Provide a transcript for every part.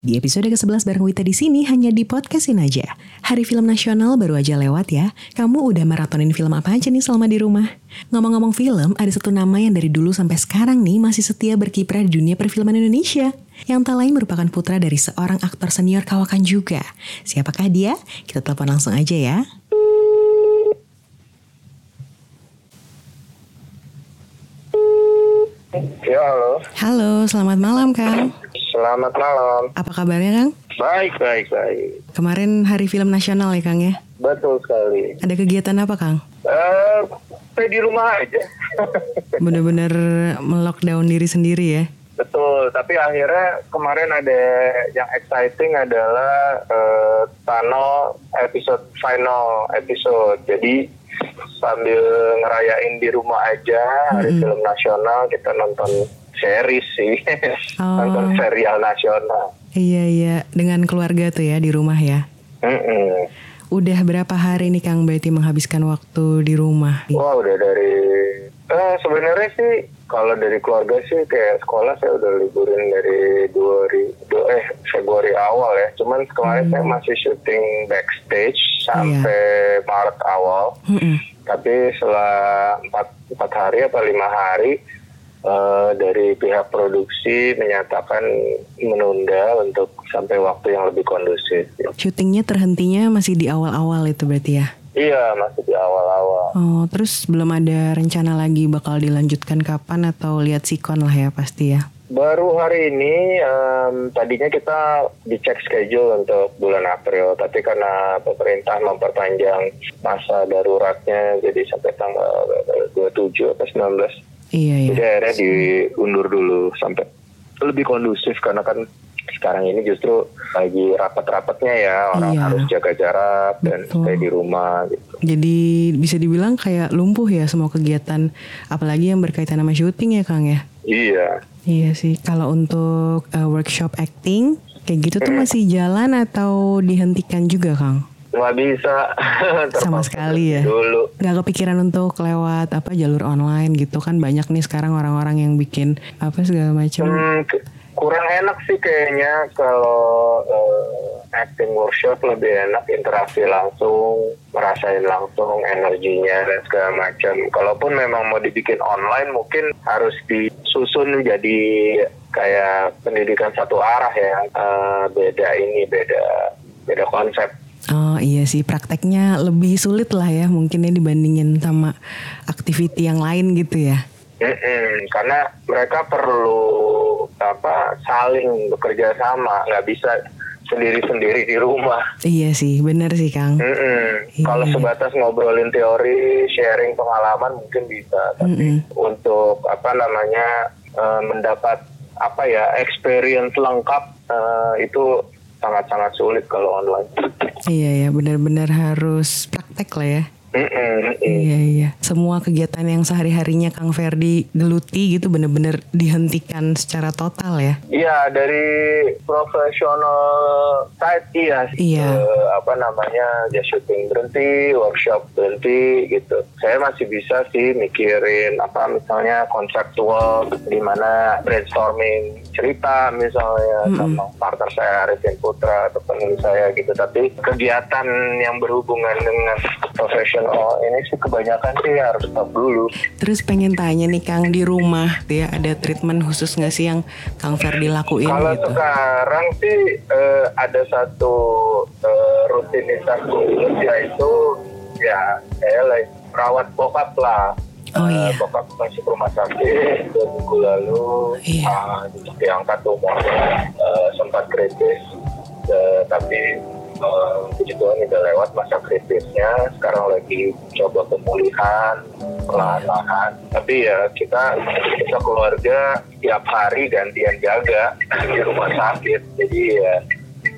Di episode ke-11 bareng Wita di sini hanya di podcastin aja. Hari film nasional baru aja lewat ya. Kamu udah maratonin film apa aja nih selama di rumah? Ngomong-ngomong film, ada satu nama yang dari dulu sampai sekarang nih masih setia berkiprah di dunia perfilman Indonesia. Yang tak lain merupakan putra dari seorang aktor senior kawakan juga. Siapakah dia? Kita telepon langsung aja ya. Ya, halo. Halo, selamat malam Kang. Selamat malam. Apa kabarnya Kang? Baik, baik, baik. Kemarin hari film nasional ya Kang ya? Betul sekali. Ada kegiatan apa Kang? Eh, saya di rumah aja. Bener-bener melockdown diri sendiri ya? Betul, tapi akhirnya kemarin ada yang exciting adalah eh, Tano episode final episode. Jadi sambil ngerayain di rumah aja hari Mm-mm. film nasional kita nonton series sih, Oh. nonton serial nasional. Iya iya, dengan keluarga tuh ya di rumah ya. Mm-mm. Udah berapa hari nih Kang berarti menghabiskan waktu di rumah? Wah udah dari eh sebenarnya sih kalau dari keluarga sih kayak sekolah saya udah liburin dari dua ribu eh Februari awal ya. Cuman kemarin saya masih syuting backstage sampai Maret awal. Mm-mm. Tapi setelah empat empat hari atau lima hari eh, dari pihak produksi menyatakan menunda untuk sampai waktu yang lebih kondusif. Syutingnya terhentinya masih di awal-awal itu berarti ya? Iya masih di awal-awal. Oh, terus belum ada rencana lagi bakal dilanjutkan kapan atau lihat sikon lah ya pasti ya? Baru hari ini, em, tadinya kita dicek schedule untuk bulan April, tapi karena pemerintah memperpanjang masa daruratnya jadi sampai tanggal 27 atau 19, Iya ya. jadi akhirnya diundur dulu sampai lebih kondusif karena kan sekarang ini justru lagi rapat-rapatnya ya orang Iya. harus jaga jarak dan Betul. stay di rumah gitu. Jadi bisa dibilang kayak lumpuh ya semua kegiatan, apalagi yang berkaitan sama syuting ya Kang ya? Iya. Iya sih, kalau untuk uh, workshop acting kayak gitu tuh masih jalan atau dihentikan juga Kang? nggak bisa Sama sekali ya. dulu Gak kepikiran untuk lewat apa jalur online gitu kan banyak nih sekarang orang-orang yang bikin apa segala macam. Hmm, kurang enak sih kayaknya kalau eh, acting workshop lebih enak interaksi langsung, merasain langsung energinya dan segala macam. Kalaupun memang mau dibikin online mungkin harus disusun jadi kayak pendidikan satu arah ya, Eh, beda ini beda beda konsep. Oh iya sih prakteknya lebih sulit lah ya mungkinnya dibandingin sama activity yang lain gitu ya. Mm-mm, karena mereka perlu apa saling bekerja sama, nggak bisa sendiri-sendiri di rumah. Iya sih bener sih Kang. Mm-mm. Iya. Kalau sebatas ngobrolin teori, sharing pengalaman mungkin bisa, tapi Mm-mm. untuk apa namanya eh, mendapat apa ya experience lengkap eh, itu sangat-sangat sulit kalau online. Iya ya benar-benar harus praktek lah ya. Iya iya. Semua kegiatan yang sehari-harinya Kang Ferdi geluti gitu bener-bener dihentikan secara total ya. Iya dari profesional side iya, Iya. Eh, apa namanya ya syuting berhenti, workshop berhenti gitu. Saya masih bisa sih mikirin apa misalnya konseptual di mana brainstorming cerita misalnya sama partner saya Arifin Putra atau penulis saya gitu. Tapi kegiatan yang berhubungan dengan profesional ini sih kebanyakan sih harus stop dulu. Terus pengen tanya nih Kang di rumah ya ada treatment khusus nggak sih yang Kang Ferdi lakuin Kalau gitu? sekarang sih eh, ada satu eh, rutinitas khusus yaitu ya saya lagi merawat bokap lah. Oh, Eh, iya. Bokap masuk rumah sakit dua minggu lalu, Iya. ah, diangkat umurnya eh, sempat kritis, Eh, tapi puji Tuhan udah lewat masa kritisnya. Sekarang lagi coba pemulihan perlahan-lahan. Tapi ya kita kita keluarga tiap hari gantian jaga di rumah sakit. Jadi ya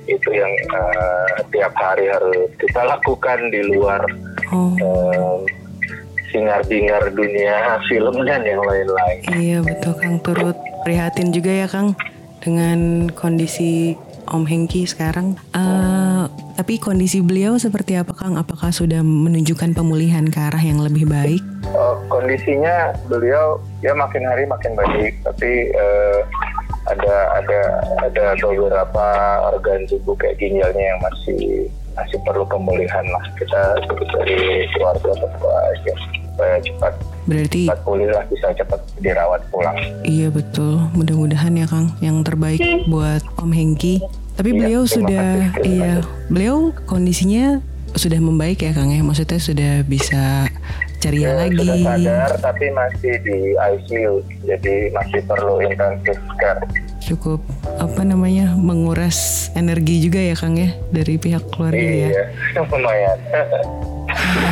itu yang eh, tiap hari harus kita lakukan di luar Oh eh, singar-bingar dunia film dan yang lain-lain. iya betul Kang turut prihatin juga ya Kang dengan kondisi Om Hengki sekarang. Eh, tapi kondisi beliau seperti apa Kang? Apakah sudah menunjukkan pemulihan ke arah yang lebih baik? Eh, kondisinya beliau ya makin hari makin baik, tapi eh, ada ada ada beberapa organ tubuh kayak ginjalnya yang masih masih perlu pemulihan lah kita dari keluarga berdoa aja supaya cepat Berarti cepat pulih lah bisa cepat dirawat pulang. iya betul. Mudah-mudahan ya Kang yang terbaik buat Om Hengki. Tapi Iya, beliau sudah kasih, iya, beliau kondisinya sudah membaik ya Kang ya. Maksudnya sudah bisa ceria Ya, lagi. sudah sadar tapi masih di ICU jadi masih perlu intensive care. Cukup apa namanya menguras energi juga ya Kang ya dari pihak keluarga ya. Iya, lumayan.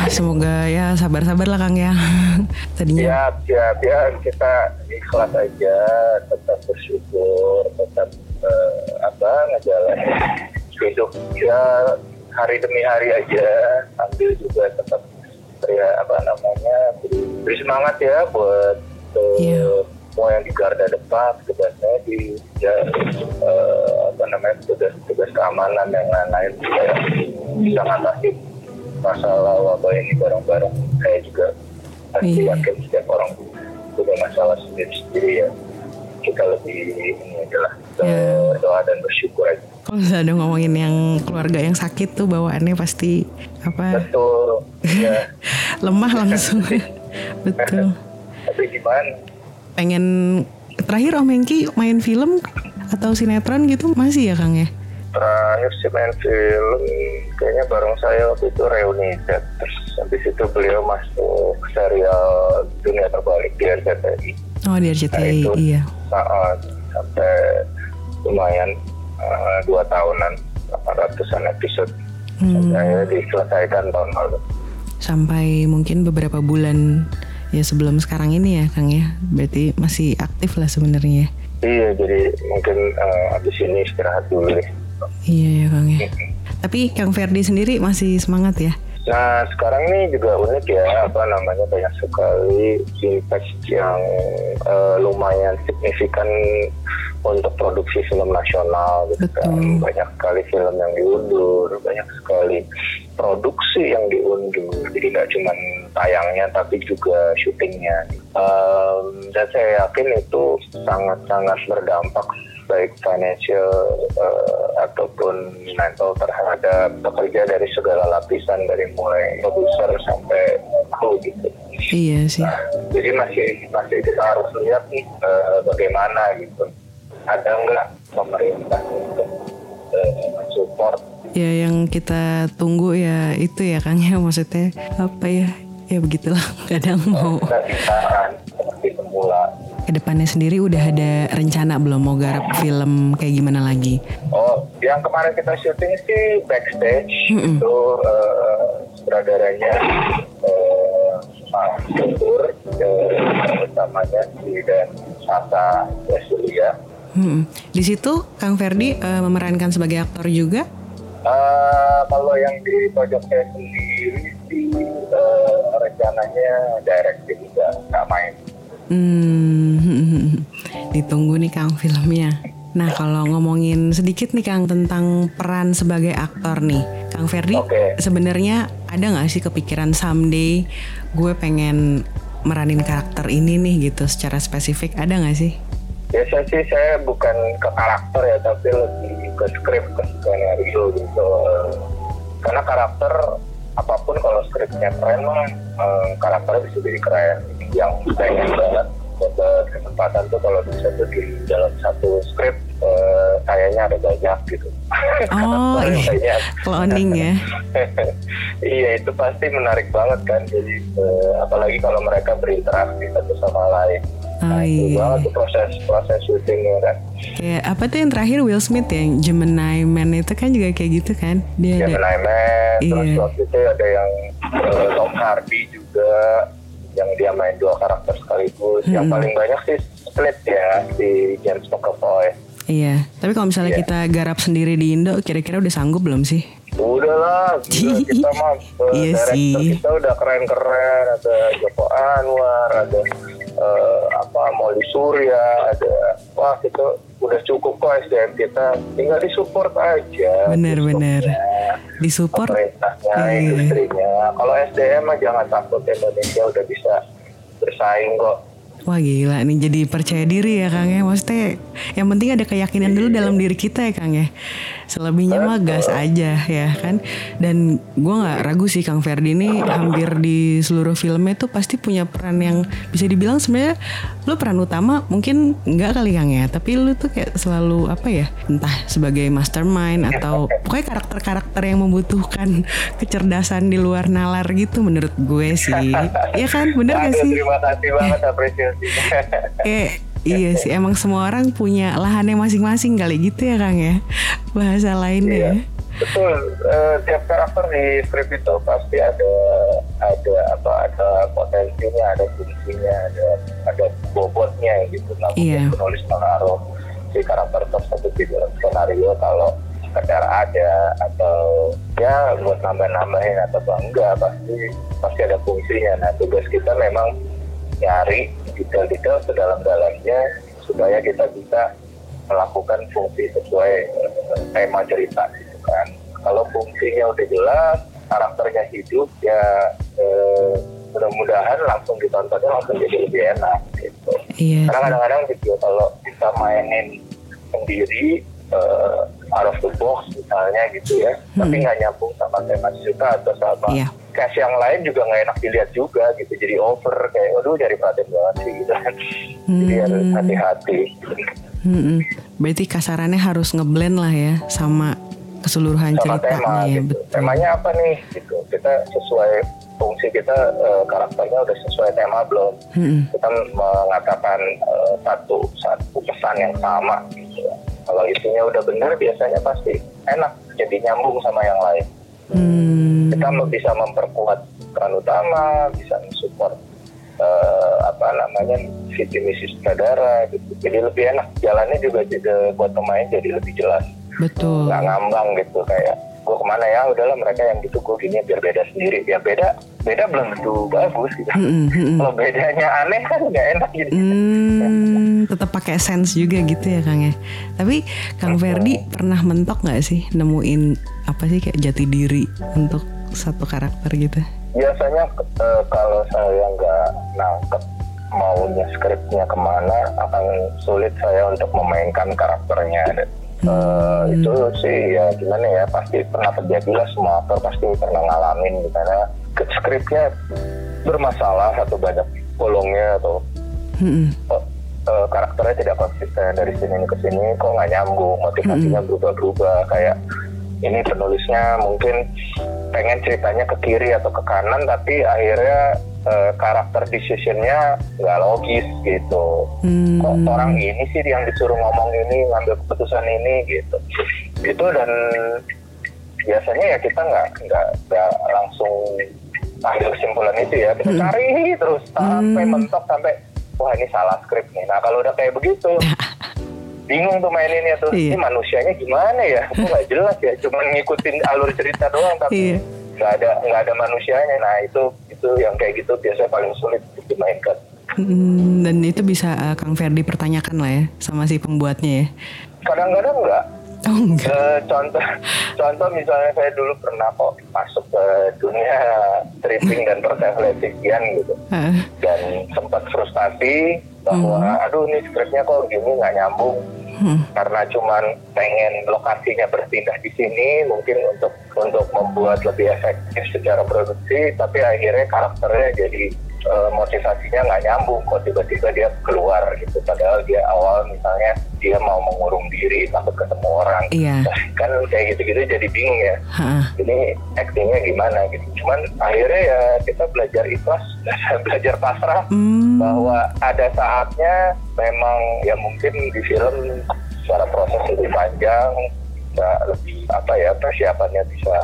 Semoga ya sabar-sabar lah Kang ya. Tadinya. Siap, siap. Ya kita ikhlas aja, tetap bersyukur, tetap eh, apa ngejalanin hidup ya hari demi hari aja. Sambil juga tetap ya apa namanya beri, beri semangat ya buat eh, Iya. semua yang di garda depan tugasnya di ya eh, apa namanya tugas tugas keamanan yang lain-lain. Supaya bisa ngatasi masalah wabah ini bareng-bareng saya juga pasti Iya. yakin setiap orang punya masalah sendiri-sendiri ya kita lebih ini adalah Iya. berdoa dan bersyukur aja kalau misalnya ada ngomongin yang keluarga yang sakit tuh bawaannya pasti apa betul ya lemah langsung. Betul. tapi gimana Pengen terakhir Om Hengki main film atau sinetron gitu masih ya Kang ya? Terakhir sih main film kayaknya bareng saya waktu itu reuni terus habis itu beliau masuk serial dunia terbalik di RCTI Oh di RCTI Nah, itu. iya. saat sampai lumayan eh, dua tahunan 800an episode Hmm, saya diselesaikan tahun lalu sampai mungkin beberapa bulan ya sebelum sekarang ini ya Kang ya. Berarti masih aktif lah sebenarnya. ya. iya jadi mungkin eh, habis ini istirahat dulu deh Iya ya Kang ya. Tapi Kang Ferdi sendiri masih semangat ya? Nah sekarang ini juga unik ya apa namanya banyak sekali impact yang eh, lumayan signifikan untuk produksi film nasional gitu kan Betul. banyak sekali film yang diundur banyak sekali produksi yang diundur jadi nggak cuma tayangnya tapi juga syutingnya Em, dan saya yakin itu sangat-sangat berdampak baik financial eh, ataupun mental terhadap pekerja dari segala lapisan dari mulai produser sampai kru gitu. Iya sih. Jadi masih masih kita harus lihat nih eh, bagaimana gitu. Ada nggak pemerintah untuk eh, support Ya yang kita tunggu ya itu ya Kang ya maksudnya apa ya? Ya begitulah kadang mau kebijakan seperti semula. Ke depannya sendiri udah ada rencana belum mau garap film kayak gimana lagi? Oh, yang kemarin kita syuting sih backstage Mm-mm. itu eh, sutradaranya eh, Mas Guntur, eh, utamanya si dan Sasa Yasulia. Hmm. Di situ Kang Ferdi eh, memerankan sebagai aktor juga. Eh, kalau yang di pojok saya sendiri sih eh, rencananya directing juga nggak main. Hmm. Ditunggu nih Kang filmnya. Nah kalau ngomongin sedikit nih Kang tentang peran sebagai aktor nih, Kang Ferdi Oke. sebenarnya ada nggak sih kepikiran someday gue pengen meranin karakter ini nih gitu secara spesifik ada nggak sih? Biasa sih saya bukan ke karakter ya, tapi lebih ke skrip, ke skenario gitu. Karena karakter apa pun kalau skripnya keren mah eh, karakternya bisa jadi keren. Yang pengen banget dapat kesempatan tuh kalau bisa di dalam satu skrip eh, kayaknya ada banyak gitu. Oh iya, banyak. cloning ya. iya itu pasti menarik banget kan. Jadi eh, apalagi kalau mereka berinteraksi satu sama lain. Oh Nah, itu iya. banget tuh proses proses syutingnya kan. Kayak apa tuh yang terakhir Will Smith ya, yang Gemini Man itu kan juga kayak gitu kan? Dia ada. Gemini Man, terus Iya. waktu itu ada yang eh, Tom Hardy juga yang dia main dua karakter sekaligus. Yang Hmm. paling banyak sih Split ya si James McAvoy. Iya. Tapi kalau misalnya Iya. kita garap sendiri di Indo, kira-kira udah sanggup belum sih? Udah lah, kita mah eh, Iya sih. kita udah keren-keren. Ada Joko Anwar, ada eh, apa Molly Surya, ada wah itu udah cukup kok SDM kita. Tinggal disupport aja. Bener-bener. Strukturnya. Disupport. pemerintahnya, Iya. industrinya. Kalau SDM mah jangan takut Indonesia udah bisa bersaing kok Wah gila nih jadi percaya diri ya Kang ya. Maksudnya yang penting ada keyakinan dulu dalam diri kita ya Kang ya. Selebihnya mah gas aja ya kan? Dan gue gak ragu sih Kang Ferdi ini hampir di seluruh filmnya tuh pasti punya peran yang bisa dibilang sebenarnya Lu peran utama mungkin enggak kali Kang ya. Tapi lu tuh kayak selalu apa ya Entah sebagai mastermind atau pokoknya karakter-karakter yang membutuhkan kecerdasan di luar nalar gitu menurut gue sih. Iya kan? Bener gak sih? terima kasih banget apresiasi Eh, iya sih emang semua orang punya lahannya masing-masing kali gitu ya Kang ya bahasa lainnya Iya. ya. Betul, eh, tiap karakter di skrip itu pasti ada ada apa ada potensinya, ada fungsinya, ada ada bobotnya gitu. Nah, Iya. penulis menaruh si karakter tersebut di dalam skenario kalau sekedar ada atau ya buat nambah-nambahin atau enggak pasti pasti ada fungsinya. Nah tugas kita memang nyari detail-detail sedalam-dalamnya supaya kita bisa melakukan fungsi sesuai eh, tema cerita gitu kan. Kalau fungsinya udah jelas, karakternya hidup ya eh, mudah-mudahan langsung ditontonnya langsung jadi lebih enak gitu. Iya. Karena kadang-kadang gitu kalau bisa mainin sendiri eh, out of the box misalnya gitu ya, tapi nggak nyambung sama tema cerita atau sama Iya. Cast yang lain juga nggak enak dilihat juga gitu, jadi over kayak waduh jadi perhatian banget sih gitu kan. Jadi harus Hmm. hati-hati. Mm-mm. Berarti kasarannya harus ngeblend lah ya sama keseluruhan sama tema ceritanya ya gitu. betul. Temanya apa nih gitu. Kita sesuai fungsi kita eh, karakternya udah sesuai tema belum? Mm-mm. Kita mengatakan eh, satu satu pesan yang sama gitu. Kalau isunya udah benar biasanya pasti enak jadi nyambung sama yang lain. Hmm. Kita mau bisa memperkuat peran utama, bisa mensupport eh, apa namanya visi misi sutradara gitu. Jadi lebih enak jalannya juga jadi buat pemain jadi lebih jelas Betul. nggak ngambang gitu kayak gue ke mana ya udahlah mereka yang gitu gue gini biar beda sendiri ya beda beda belum tentu bagus gitu Mm-mm, mm-mm. kalau bedanya aneh kan nggak enak gitu Hmm, tetap pakai sense juga gitu ya Kang ya. Tapi Kang Ferdi pernah mentok nggak sih nemuin apa sih kayak jati diri untuk satu karakter gitu? biasanya eh, kalau saya nggak nangkep maunya skripnya ke mana akan sulit saya untuk memainkan karakternya. Eh, itu sih ya gimana ya pasti pernah terjadi lah semua aktor pasti pernah ngalamin karena ke- skripnya bermasalah atau banyak bolongnya atau kok eh, karakternya tidak konsisten dari sini ke sini kok nggak nyambung motivasinya berubah-berubah kayak ini penulisnya mungkin pengen ceritanya ke kiri atau ke kanan tapi akhirnya eh, karakter decisionnya nggak logis gitu. Hmm. kok orang ini sih yang disuruh ngomong ini ngambil keputusan ini gitu. Itu dan biasanya ya kita nggak nggak nggak langsung ambil kesimpulan itu ya. Kita cari terus sampai mentok sampai wah ini salah skrip nih. Nah kalau udah kayak begitu bingung tuh maininnya tuh Iya. ini manusianya gimana ya kok nggak jelas ya cuman ngikutin alur cerita doang Iya. tapi nggak ada nggak ada manusianya nah itu itu yang kayak gitu biasanya paling sulit untuk dimainkan Hmm, dan itu bisa uh, Kang Ferdi pertanyakan lah ya sama si pembuatnya ya. kadang-kadang nggak Oh enggak. Eh, contoh contoh misalnya saya dulu pernah kok masuk ke dunia stripping dan perseletikian gitu. Ah, dan sempat frustasi bahwa aduh ini skripnya kok gini nggak nyambung. Hmm. karena cuman pengen lokasinya berpindah di sini mungkin untuk untuk membuat lebih efektif secara produksi tapi akhirnya karakternya jadi eh, motivasinya nggak nyambung kok tiba-tiba dia keluar gitu. Padahal dia awal misalnya dia mau mengurung diri takut ketemu orang Iya. Kan kayak gitu-gitu jadi bingung ya Ha-ah. ini actingnya gimana gitu cuman akhirnya ya kita belajar ikhlas belajar pasrah Hmm. bahwa ada saatnya memang ya mungkin di film secara proses lebih panjang bisa lebih apa ya persiapannya bisa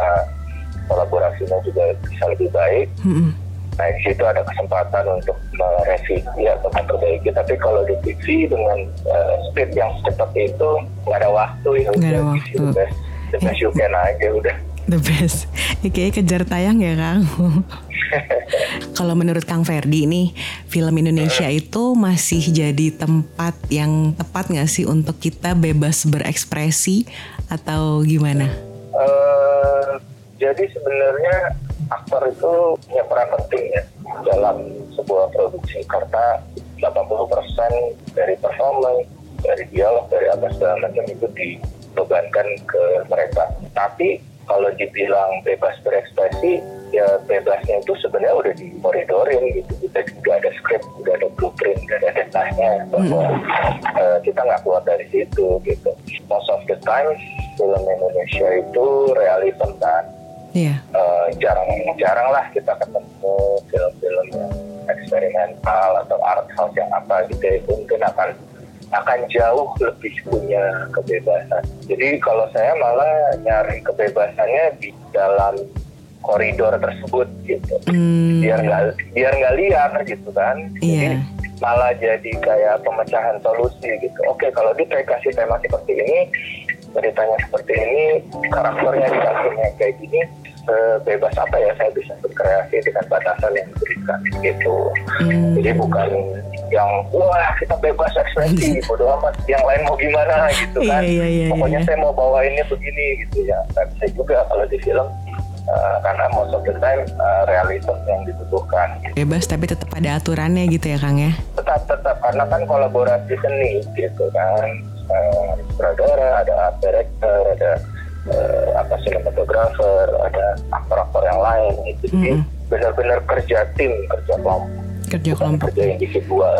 kolaborasinya juga bisa lebih baik Mm-mm. Nah di situ ada kesempatan untuk merevisi atau memperbaiki tapi kalau di TV dengan eh, speed yang seperti itu nggak ada waktu ya Nggak ada waktu. the best, the best you can aja udah The best. Ya, kayaknya kejar tayang ya Kang. Kalau menurut Kang Ferdi nih, film Indonesia itu masih jadi tempat yang tepat nggak sih untuk kita bebas berekspresi atau gimana? Eh, jadi sebenarnya aktor itu punya peran penting ya dalam sebuah produksi karena 80% dari performance, dari dialog, dari apa segala macam itu dibebankan ke mereka. Tapi kalau dibilang bebas berekspresi, ya bebasnya itu sebenarnya udah dikoridorin gitu. Kita juga ada skrip, udah ada blueprint, udah ada datanya bahwa uh, kita nggak keluar dari situ gitu. Most of the time film Indonesia itu realism kan. Iya. Uh, jarang jarang lah kita ketemu film-film yang eksperimental atau art house yang apa gitu ya. itu mungkin akan akan jauh lebih punya kebebasan. Jadi kalau saya malah nyari kebebasannya di dalam koridor tersebut gitu. Hmm, Biar nggak biar nggak liar gitu kan. Jadi malah jadi kayak pemecahan solusi gitu. Oke kalau dia kasih tema seperti ini, ceritanya seperti ini, karakternya dikasihnya kayak gini, bebas apa ya saya bisa berkreasi dengan batasan yang diberikan gitu. Hmm. Jadi bukan yang wah kita bebas ekspresi bodo amat yang lain mau gimana gitu kan. Iya, iya, iya, Pokoknya iya. saya mau bawa ini begini gitu ya. Nggak bisa juga kalau di film uh, karena most of the time uh, realism yang dibutuhkan. Bebas tapi tetap ada aturannya gitu ya Kang ya. Tetap tetap karena kan kolaborasi seni gitu kan. Uh, sutradara, ada art director, ada uh, apa sinematografer, ada aktor-aktor yang lain gitu. Jadi Mm-mm. benar-benar kerja tim, kerja kelompok. Kerja kelompok. kerja individual.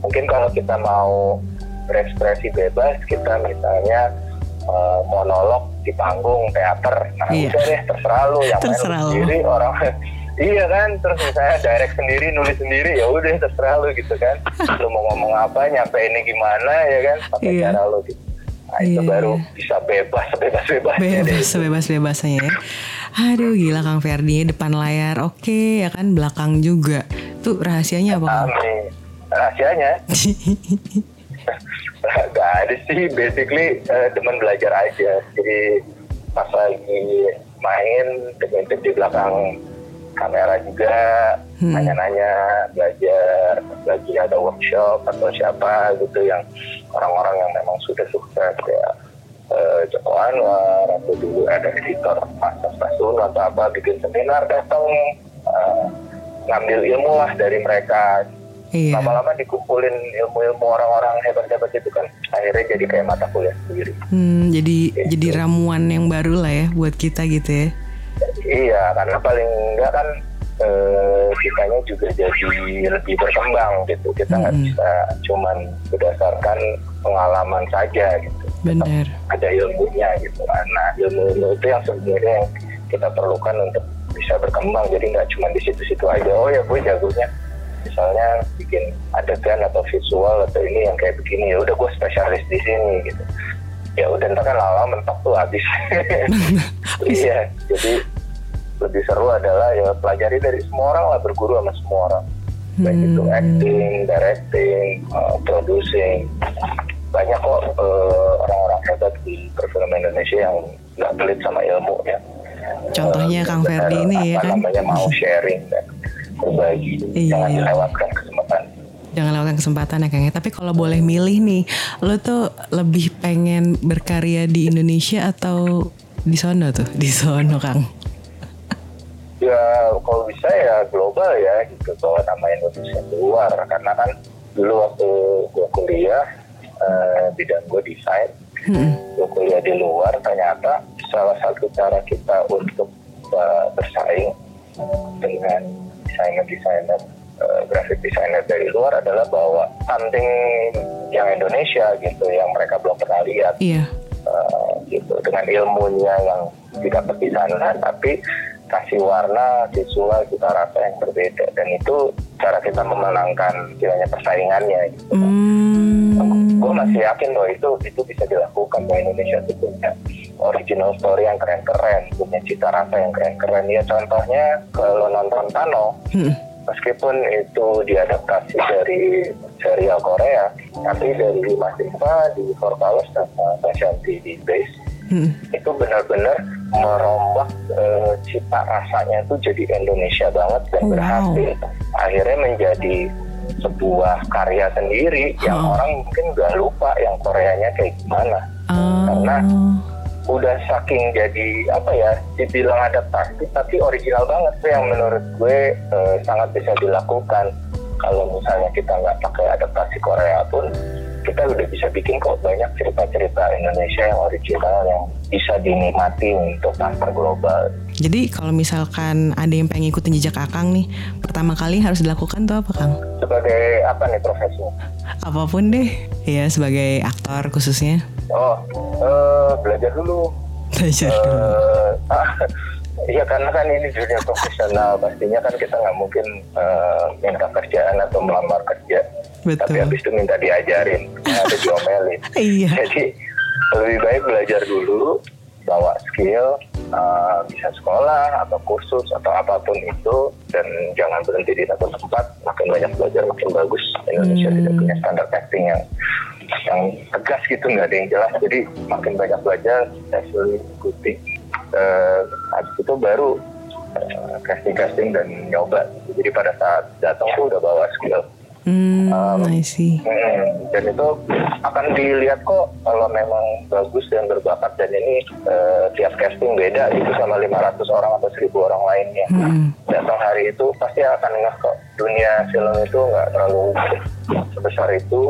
Mungkin kalau kita mau berekspresi bebas, kita misalnya uh, monolog di panggung teater, nah Iya. udah deh terserah lu yang Terserah lu. sendiri orang. iya kan, terus misalnya direct sendiri, nulis sendiri, ya udah terserah lu gitu kan. lu mau ngomong apa, nyampe ini gimana ya kan, pakai Iya. cara lu gitu. Nah itu Iya, baru iya. bisa bebas, bebas, bebas. Bebas sebebas-bebasnya ya. Aduh gila Kang Ferdi depan layar oke ya kan belakang juga. Tuh rahasianya apa? Amin. Rahasianya Gak ada sih, basically eh, demen belajar aja. Jadi pas lagi main, intip di belakang kamera juga, Hmm. nanya-nanya, belajar, lagi ada workshop atau siapa gitu yang orang-orang yang memang sudah sukses kayak eh, Joko Anwar atau dulu ada editor Mas Sasun atau apa bikin seminar datang eh, ngambil ilmu lah dari mereka Iya. lama-lama dikumpulin ilmu-ilmu orang-orang hebat-hebat itu kan akhirnya jadi kayak mata kuliah sendiri Hmm, jadi Gitu. jadi ramuan yang baru lah ya buat kita gitu ya. iya karena paling enggak kan eh, kitanya juga jadi lebih berkembang gitu. Kita nggak Mm-mm. bisa cuman berdasarkan pengalaman saja gitu. Bener. ada ilmunya gitu. Nah ilmu-ilmu itu yang sebenarnya yang kita perlukan untuk bisa berkembang. Jadi nggak cuma di situ-situ aja. Oh ya gue jagonya. Misalnya bikin adegan atau visual atau ini yang kayak begini ya udah gue spesialis di sini gitu. Ya udah ntar kan lama mentok tuh habis. Iya jadi lebih seru adalah ya pelajari dari semua orang lah berguru sama semua orang baik itu Hmm. acting, directing, uh, producing banyak kok uh, orang-orang hebat di perfilman Indonesia yang nggak pelit sama ilmu ya. Contohnya Uh, Kang Ferdi ini ya kan. namanya mau sharing dan berbagi, Iya. jangan dilewatkan kesempatan. Jangan lewatkan kesempatan ya Kang ya. Tapi kalau boleh milih nih, lo tuh lebih pengen berkarya di Indonesia atau di sono tuh? Di sono Kang. Ya kalau bisa ya global ya gitu bahwa nama Indonesia keluar karena kan dulu waktu gue kuliah eh, bidang gue desain Hmm. gue kuliah di luar ternyata salah satu cara kita untuk uh, bersaing dengan desainer-desainer uh, graphic designer dari luar adalah bawa something yang Indonesia gitu yang mereka belum pernah lihat Iya. Uh, gitu dengan ilmunya yang didapat di sana tapi kasih warna visual kita rasa yang berbeda dan itu cara kita memenangkan kiranya persaingannya gitu Hmm. gue masih yakin bahwa itu itu bisa dilakukan bahwa Indonesia itu punya original story yang keren-keren punya cita rasa yang keren-keren ya contohnya kalau nonton Tano Hmm. Meskipun itu diadaptasi dari serial Korea tapi dari Mas Iva di Four Colors dan Tashanti di Base Hmm. itu benar-benar merombak eh, cita rasanya itu jadi Indonesia banget dan Oh, wow. berhasil akhirnya menjadi sebuah karya sendiri yang Oh. orang mungkin udah lupa yang Koreanya kayak gimana Ah. Karena- udah saking jadi apa ya dibilang adaptasi tapi original banget tuh yang menurut gue eh, sangat bisa dilakukan kalau misalnya kita nggak pakai adaptasi Korea pun kita udah bisa bikin kok banyak cerita-cerita Indonesia yang original yang bisa dinikmati untuk pasar global. Jadi kalau misalkan ada yang pengen ikutin jejak Akang nih, pertama kali harus dilakukan tuh apa Kang? Sebagai apa nih profesinya? Apa pun deh, ya sebagai aktor khususnya. Oh, uh, belajar dulu. Belajar uh, dulu. Iya karena kan ini dunia profesional pastinya kan kita nggak mungkin uh, minta kerjaan atau melamar kerja Betul. tapi habis itu minta diajarin ada diomelin iya. jadi lebih baik belajar dulu bawa skill uh, bisa sekolah atau kursus atau apa pun itu dan jangan berhenti di satu tempat makin banyak belajar makin bagus. Indonesia hmm. tidak punya standar acting yang yang tegas gitu nggak ada yang jelas. Jadi makin banyak belajar saya ikuti uh, habis itu baru uh, casting casting dan nyoba. Jadi pada saat datang tuh udah bawa Hmm, um, I see. Hmm, dan itu akan dilihat kok kalau memang bagus dan berbakat dan ini uh, tiap casting beda gitu sama 500 orang atau 1000 orang lainnya. Hmm. Datang hari itu pasti akan ngeh kok dunia film itu nggak terlalu sebesar itu,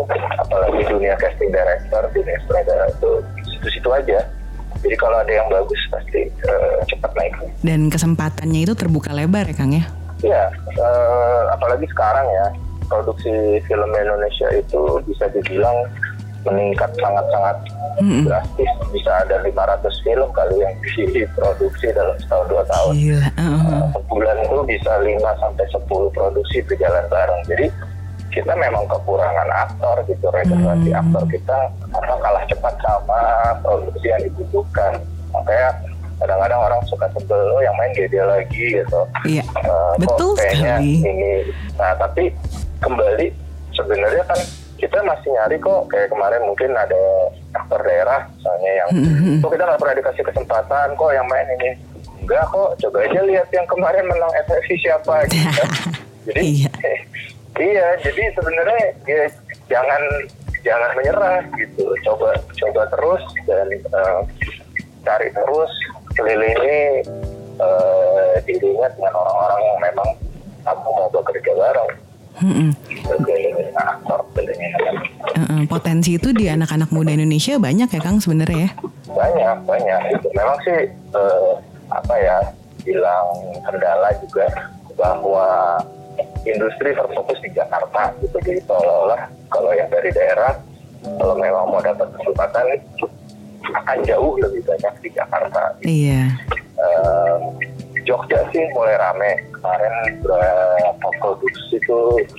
apalagi dunia casting director, dunia sutradara itu situ-situ aja. Jadi kalau ada yang bagus pasti uh, cepat naik. Dan kesempatannya itu terbuka lebar ya Kang ya? Iya, uh, apalagi sekarang ya produksi film Indonesia itu bisa dibilang meningkat sangat-sangat mm-hmm. drastis bisa ada 500 film kali yang diproduksi dalam setahun dua tahun Gila. Uh-huh. sebulan itu bisa 5 sampai 10 produksi berjalan bareng jadi kita memang kekurangan aktor gitu regenerasi hmm. aktor kita apa kalah cepat sama produksi yang dibutuhkan makanya kadang-kadang orang suka sebel oh yang main dia lagi gitu iya uh, betul sekali ini nah tapi kembali. Sebenarnya kan kita masih nyari kok kayak kemarin mungkin ada aktor daerah misalnya yang mm-hmm. kok kita nggak pernah dikasih kesempatan kok yang main ini? Enggak kok coba aja lihat yang kemarin menang SFC siapa gitu jadi iya. iya jadi sebenarnya ya, jangan jangan menyerah gitu. Coba coba terus dan uh, cari terus kelilingi uh, dirinya dengan orang-orang yang memang kamu mau bekerja bareng Mm-mm. Uh, potensi itu di anak-anak muda Indonesia banyak ya Kang sebenarnya ya? Banyak banyak. Memang sih uh, apa ya bilang kendala juga bahwa industri terfokus di Jakarta gitu jadi seolah-olah kalau yang dari daerah kalau memang mau dapat kesempatan akan jauh lebih banyak di Jakarta. Gitu. Iya. Uh, Jogja sih mulai rame kemarin berapa produksi itu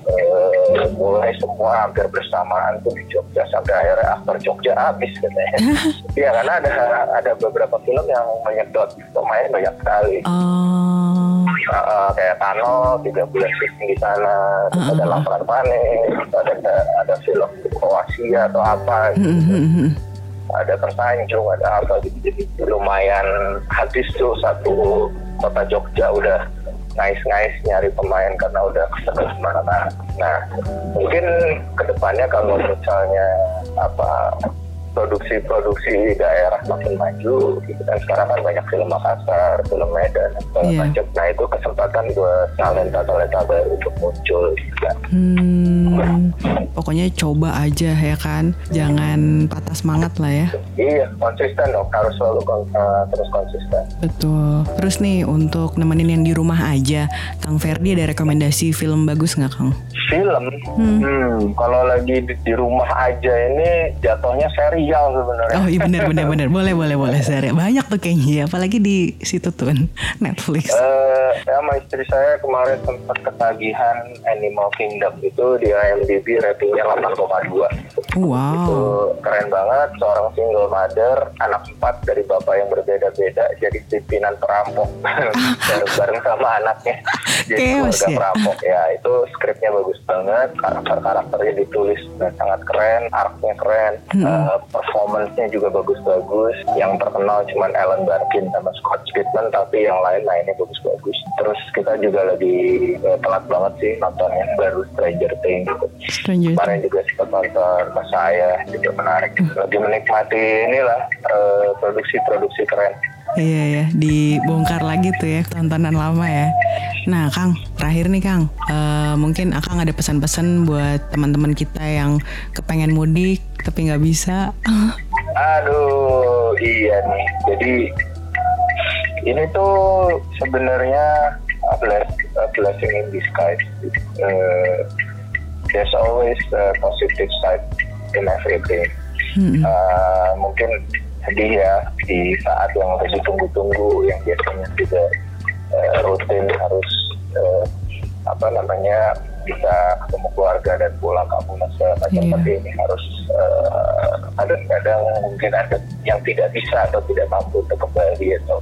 uh, mulai semua hampir bersamaan tuh di Jogja sampai akhirnya aktor Jogja habis katanya. Iya karena ada ada beberapa film yang menyedot pemain banyak sekali. Oh. Uh, kayak Tano tiga bulan syuting di sana, uh, ada laporan panik, ada ada film Kroasia atau apa. Gitu. Mm -hmm ada tersanjung ada apa gitu jadi lumayan habis tuh satu kota Jogja udah ngais-ngais nyari pemain karena udah ke sana mana Nah, mungkin ke depannya kalau misalnya apa produksi-produksi daerah makin maju gitu kan sekarang kan banyak film Makassar, film Medan segala yeah. macam. Nah itu kesempatan buat talenta-talenta baru untuk muncul gitu kan. Hmm, pokoknya coba aja ya kan, jangan patah semangat lah ya. Iya konsisten dong, harus selalu kon uh, terus konsisten. Betul. Terus nih untuk nemenin yang di rumah aja, Kang Ferdi ada rekomendasi film bagus nggak Kang? Film, hmm. hmm kalau lagi di, di rumah aja ini jatuhnya seri sebenarnya. Oh iya benar benar benar. Boleh boleh boleh. Banyak tuh kayaknya ya, apalagi di situ tuh Netflix. Uh, ya sama istri saya kemarin sempat ketagihan Animal Kingdom itu di IMDb ratingnya 8,2. Wow. Itu keren banget. Seorang single mother, anak empat dari bapak yang berbeda-beda, jadi pimpinan perampok bareng-bareng sama anaknya. Jadi Chaos, keluarga ya? perampok. Ya itu skripnya bagus banget, karakter-karakternya ditulis dan sangat keren, artnya keren. Hmm. Uh, performance-nya juga bagus-bagus. Yang terkenal cuma Ellen Barkin sama Scott Speedman, tapi yang lain lainnya bagus-bagus. Terus kita juga lagi uh, telat banget sih nonton yang baru Stranger Things. Gitu. Stranger Kemarin juga sempat nonton Mas saya juga menarik. Lagi menikmati inilah uh, produksi-produksi keren. Iya ya, dibongkar lagi tuh ya tontonan lama ya. Nah, Kang, terakhir nih Kang, uh, mungkin Akang ada pesan-pesan buat teman-teman kita yang kepengen mudik tapi nggak bisa. Aduh, iya nih. Jadi ini tuh sebenarnya a, bless, a blessing in disguise. Uh, there's always a positive side in everything. Hmm. Uh, mungkin sedih ya di saat yang harus ditunggu-tunggu yang biasanya juga uh, rutin harus uh, apa namanya bisa ketemu keluarga dan pulang kampung segala macam yeah. tapi ini harus uh, kadang-kadang mungkin ada yang tidak bisa atau tidak mampu untuk kembali atau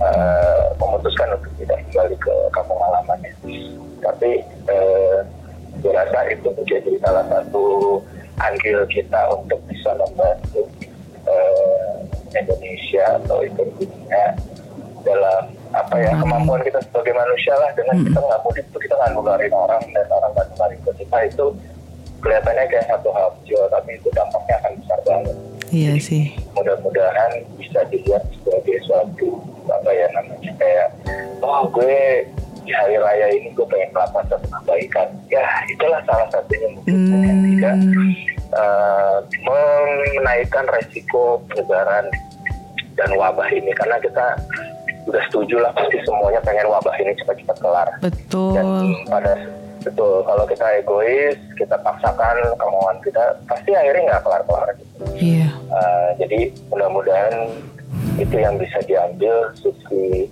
uh, memutuskan untuk tidak kembali ke kampung halamannya tapi uh, rasa itu menjadi salah satu andil kita untuk bisa membantu uh, Indonesia atau Indonesia dalam apa ya kemampuan kita sebagai manusia lah. Dengan hmm. kita nggak mudik itu kita nggak nularin orang dan orang nggak nularin ke kita. Itu kelihatannya kayak satu hal kecil tapi itu dampaknya akan besar banget. Iya sih. Mudah-mudahan bisa dilihat sebagai suatu apa ya namanya kayak oh gue di hari raya ini gue pengen melakukan satu kebaikan. Ya itulah salah satunya mungkin hmm. yang tidak uh, menaikkan resiko penyebaran dan wabah ini karena kita udah setuju lah pasti semuanya pengen wabah ini cepat-cepat kelar. Betul. Dan pada betul kalau kita egois kita paksakan kemauan kita pasti akhirnya nggak kelar-kelar gitu. Iya. Uh, jadi mudah-mudahan itu yang bisa diambil sisi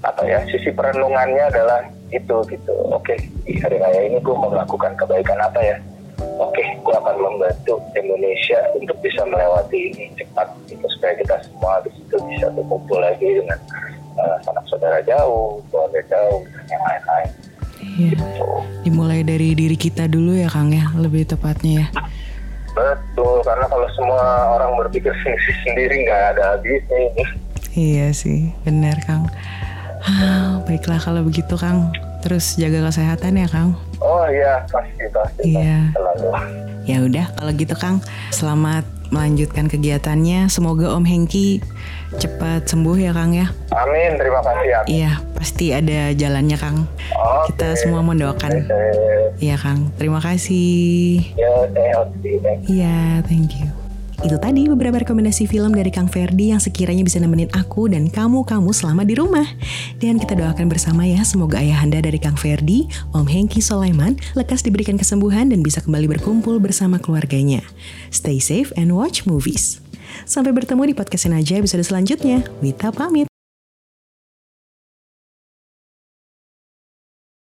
apa ya sisi perenungannya adalah itu gitu. Oke di hari raya ini gue mau melakukan kebaikan apa ya? oke okay, gue akan membantu Indonesia untuk bisa melewati ini cepat gitu, supaya kita semua di situ bisa berkumpul lagi dengan uh, sanak saudara jauh keluarga jauh dan yang lain-lain iya. dimulai dari diri kita dulu ya Kang ya lebih tepatnya ya betul karena kalau semua orang berpikir sendiri sendiri nggak ada habisnya iya sih benar Kang ah, baiklah kalau begitu Kang terus jaga kesehatan ya Kang Oh iya pasti pasti. Iya. Ya udah kalau gitu Kang, selamat melanjutkan kegiatannya. Semoga Om Hengki cepat sembuh ya Kang ya. Amin, terima kasih. ya. Iya, pasti ada jalannya Kang. Okay. Kita semua mendoakan. Iya Kang, terima kasih. Ya, Iya, thank you. Itu tadi beberapa rekomendasi film dari Kang Ferdi yang sekiranya bisa nemenin aku dan kamu-kamu selama di rumah. Dan kita doakan bersama ya, semoga ayahanda dari Kang Ferdi, Om Hengki Soleman, lekas diberikan kesembuhan dan bisa kembali berkumpul bersama keluarganya. Stay safe and watch movies. Sampai bertemu di podcast aja episode selanjutnya. Wita pamit.